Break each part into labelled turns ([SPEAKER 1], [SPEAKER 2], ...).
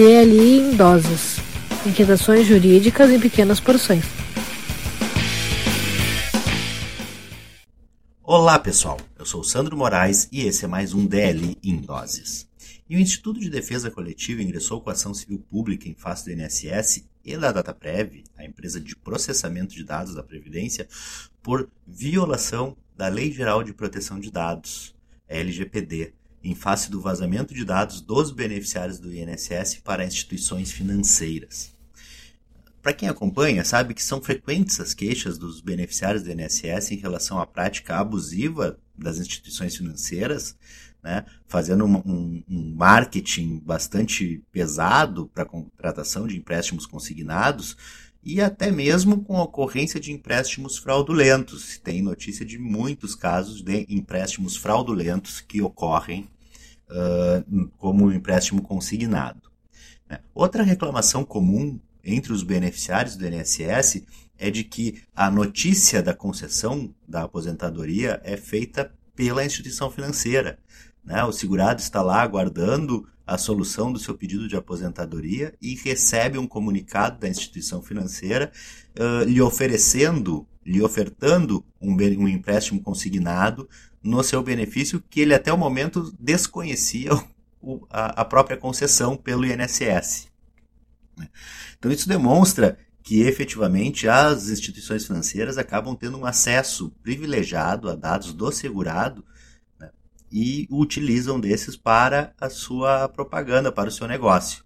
[SPEAKER 1] DLI em doses. Inquietações jurídicas em pequenas porções.
[SPEAKER 2] Olá, pessoal. Eu sou Sandro Moraes e esse é mais um DLI em doses. E o Instituto de Defesa Coletiva ingressou com ação civil pública em face do INSS e da DataPrev, a empresa de processamento de dados da Previdência, por violação da Lei Geral de Proteção de Dados, LGPD, em face do vazamento de dados dos beneficiários do INSS para instituições financeiras. Para quem acompanha, sabe que são frequentes as queixas dos beneficiários do INSS em relação à prática abusiva das instituições financeiras, né, fazendo um, um, um marketing bastante pesado para a contratação de empréstimos consignados e até mesmo com a ocorrência de empréstimos fraudulentos. Tem notícia de muitos casos de empréstimos fraudulentos que ocorrem uh, como empréstimo consignado. Né. Outra reclamação comum entre os beneficiários do INSS é de que a notícia da concessão da aposentadoria é feita pela instituição financeira. Né? O segurado está lá aguardando a solução do seu pedido de aposentadoria e recebe um comunicado da instituição financeira uh, lhe oferecendo, lhe ofertando um, um empréstimo consignado no seu benefício que ele até o momento desconhecia o, a, a própria concessão pelo INSS. Né? Então isso demonstra que efetivamente as instituições financeiras acabam tendo um acesso privilegiado a dados do segurado né, e utilizam desses para a sua propaganda, para o seu negócio.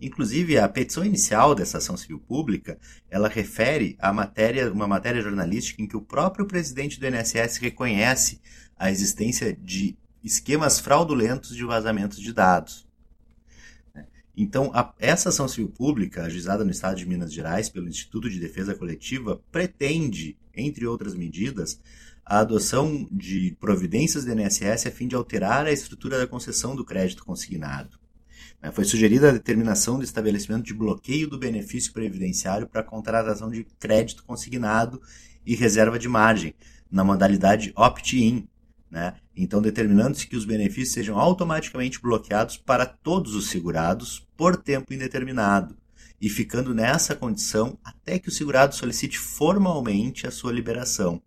[SPEAKER 2] Inclusive, a petição inicial dessa ação civil pública, ela refere a matéria, uma matéria jornalística em que o próprio presidente do INSS reconhece a existência de esquemas fraudulentos de vazamentos de dados. Então, a, essa ação civil pública, ajuizada no Estado de Minas Gerais pelo Instituto de Defesa Coletiva, pretende, entre outras medidas, a adoção de providências do INSS a fim de alterar a estrutura da concessão do crédito consignado. Né, foi sugerida a determinação do estabelecimento de bloqueio do benefício previdenciário para contratação de crédito consignado e reserva de margem, na modalidade opt-in, né? Então, determinando-se que os benefícios sejam automaticamente bloqueados para todos os segurados por tempo indeterminado, e ficando nessa condição até que o segurado solicite formalmente a sua liberação,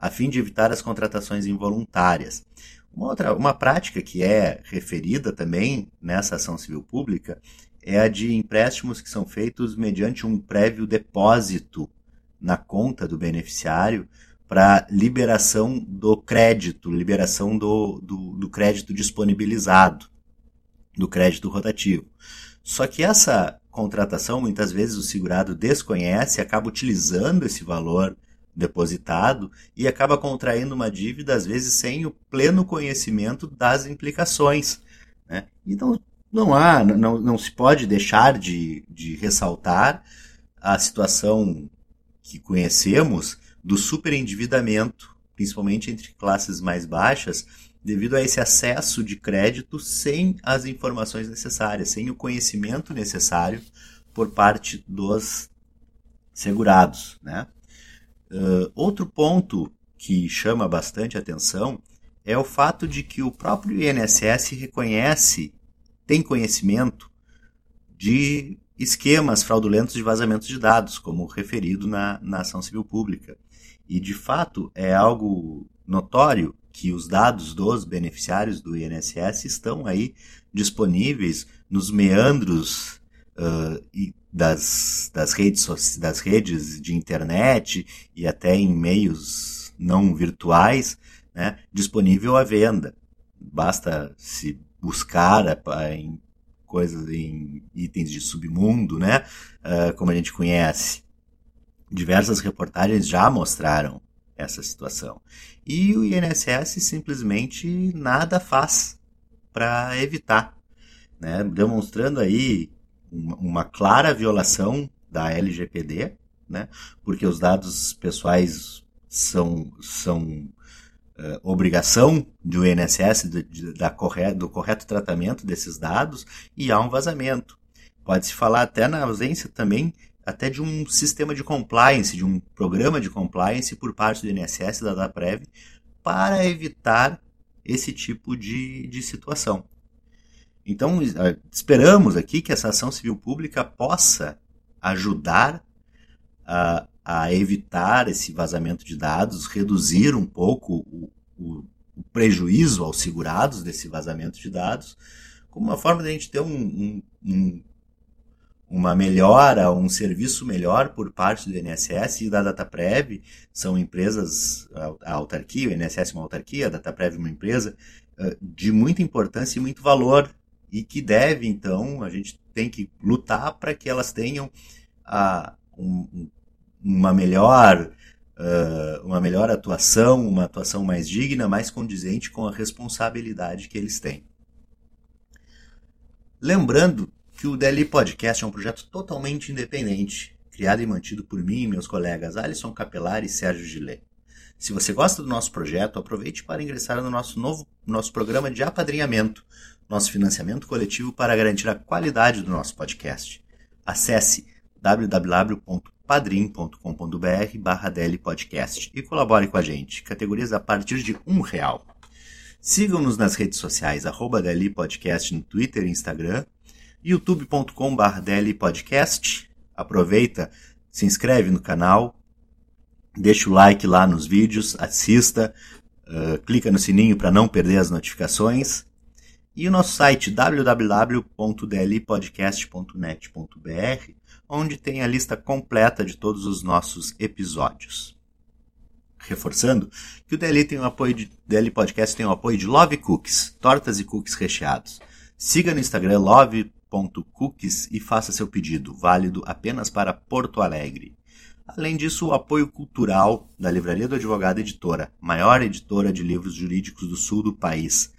[SPEAKER 2] a fim de evitar as contratações involuntárias. Uma outra, uma prática que é referida também nessa ação civil pública é a de empréstimos que são feitos mediante um prévio depósito na conta do beneficiário para liberação do crédito, liberação do, do, do crédito disponibilizado, do crédito rotativo. Só que essa contratação, muitas vezes o segurado desconhece, acaba utilizando esse valor depositado e acaba contraindo uma dívida, às vezes sem o pleno conhecimento das implicações. Né? Então, não há, não, não se pode deixar de, de ressaltar a situação que conhecemos do superendividamento, principalmente entre classes mais baixas, devido a esse acesso de crédito sem as informações necessárias, sem o conhecimento necessário por parte dos segurados. Né? Uh, outro ponto que chama bastante atenção é o fato de que o próprio INSS reconhece, tem conhecimento de esquemas fraudulentos de vazamento de dados, como referido na, na ação civil pública. E, de fato, é algo notório que os dados dos beneficiários do INSS estão aí disponíveis nos meandros uh, das, das, redes, das redes de internet e até em meios não virtuais, né, disponível à venda. Basta se buscar em coisas, em itens de submundo, né, uh, como a gente conhece diversas reportagens já mostraram essa situação. E o INSS simplesmente nada faz para evitar, né? demonstrando aí uma, uma, clara violação da LGPD, né? porque os dados pessoais são, são uh, obrigação do INSS de, de, da correto, do correto tratamento desses dados e há um vazamento. Pode-se falar até na ausência também até de um sistema de compliance, de um programa de compliance por parte do INSS da DAPREV para evitar esse tipo de, de situação. Então, esperamos aqui que essa ação civil pública possa ajudar a, a evitar esse vazamento de dados, reduzir um pouco o, o, o prejuízo aos segurados desse vazamento de dados, como uma forma de a gente ter um, um, um uma melhora, um serviço melhor por parte do INSS e da DataPrev, são empresas, a autarquia, o INSS é uma autarquia, a DataPrev é uma empresa, eh, de muita importância e muito valor, e que deve, então, a gente tem que lutar para que elas tenham a, um, uma melhor uh, uma melhor atuação, uma atuação mais digna, mais condizente com a responsabilidade que eles têm. Lembrando que o DLI Podcast é um projeto totalmente independente, criado e mantido por mim e meus colegas Alisson Capelar e Sérgio Gillet. Se você gosta do nosso projeto, aproveite para ingressar no nosso novo nosso programa de apadrinhamento, nosso financiamento coletivo para garantir a qualidade do nosso podcast. Acesse www.padrim.com.br barra Podcast e colabore com a gente, categorias a partir de um real. Sigam-nos nas redes sociais, arroba Podcast no Twitter e Instagram, youtube.com.br Podcast. Aproveita, se inscreve no canal, deixa o like lá nos vídeos, assista, uh, clica no sininho para não perder as notificações. E o nosso site www.dlpodcast.net.br, onde tem a lista completa de todos os nossos episódios. Reforçando que o DL, tem o apoio de, DL Podcast tem o apoio de Love Cookies, tortas e cookies recheados. Siga no Instagram love.cookies e faça seu pedido, válido apenas para Porto Alegre. Além disso, o apoio cultural da Livraria do Advogado Editora, maior editora de livros jurídicos do sul do país,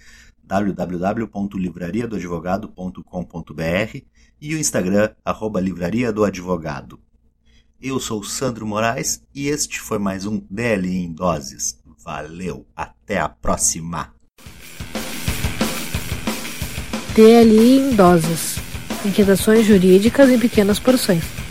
[SPEAKER 2] www.livrariadoadvogado.com.br e o Instagram, arroba Livraria do Advogado. Eu sou Sandro Moraes e este foi mais um DLI em Doses. Valeu, até a próxima!
[SPEAKER 1] DLI em Doses. Inquietações jurídicas em pequenas porções.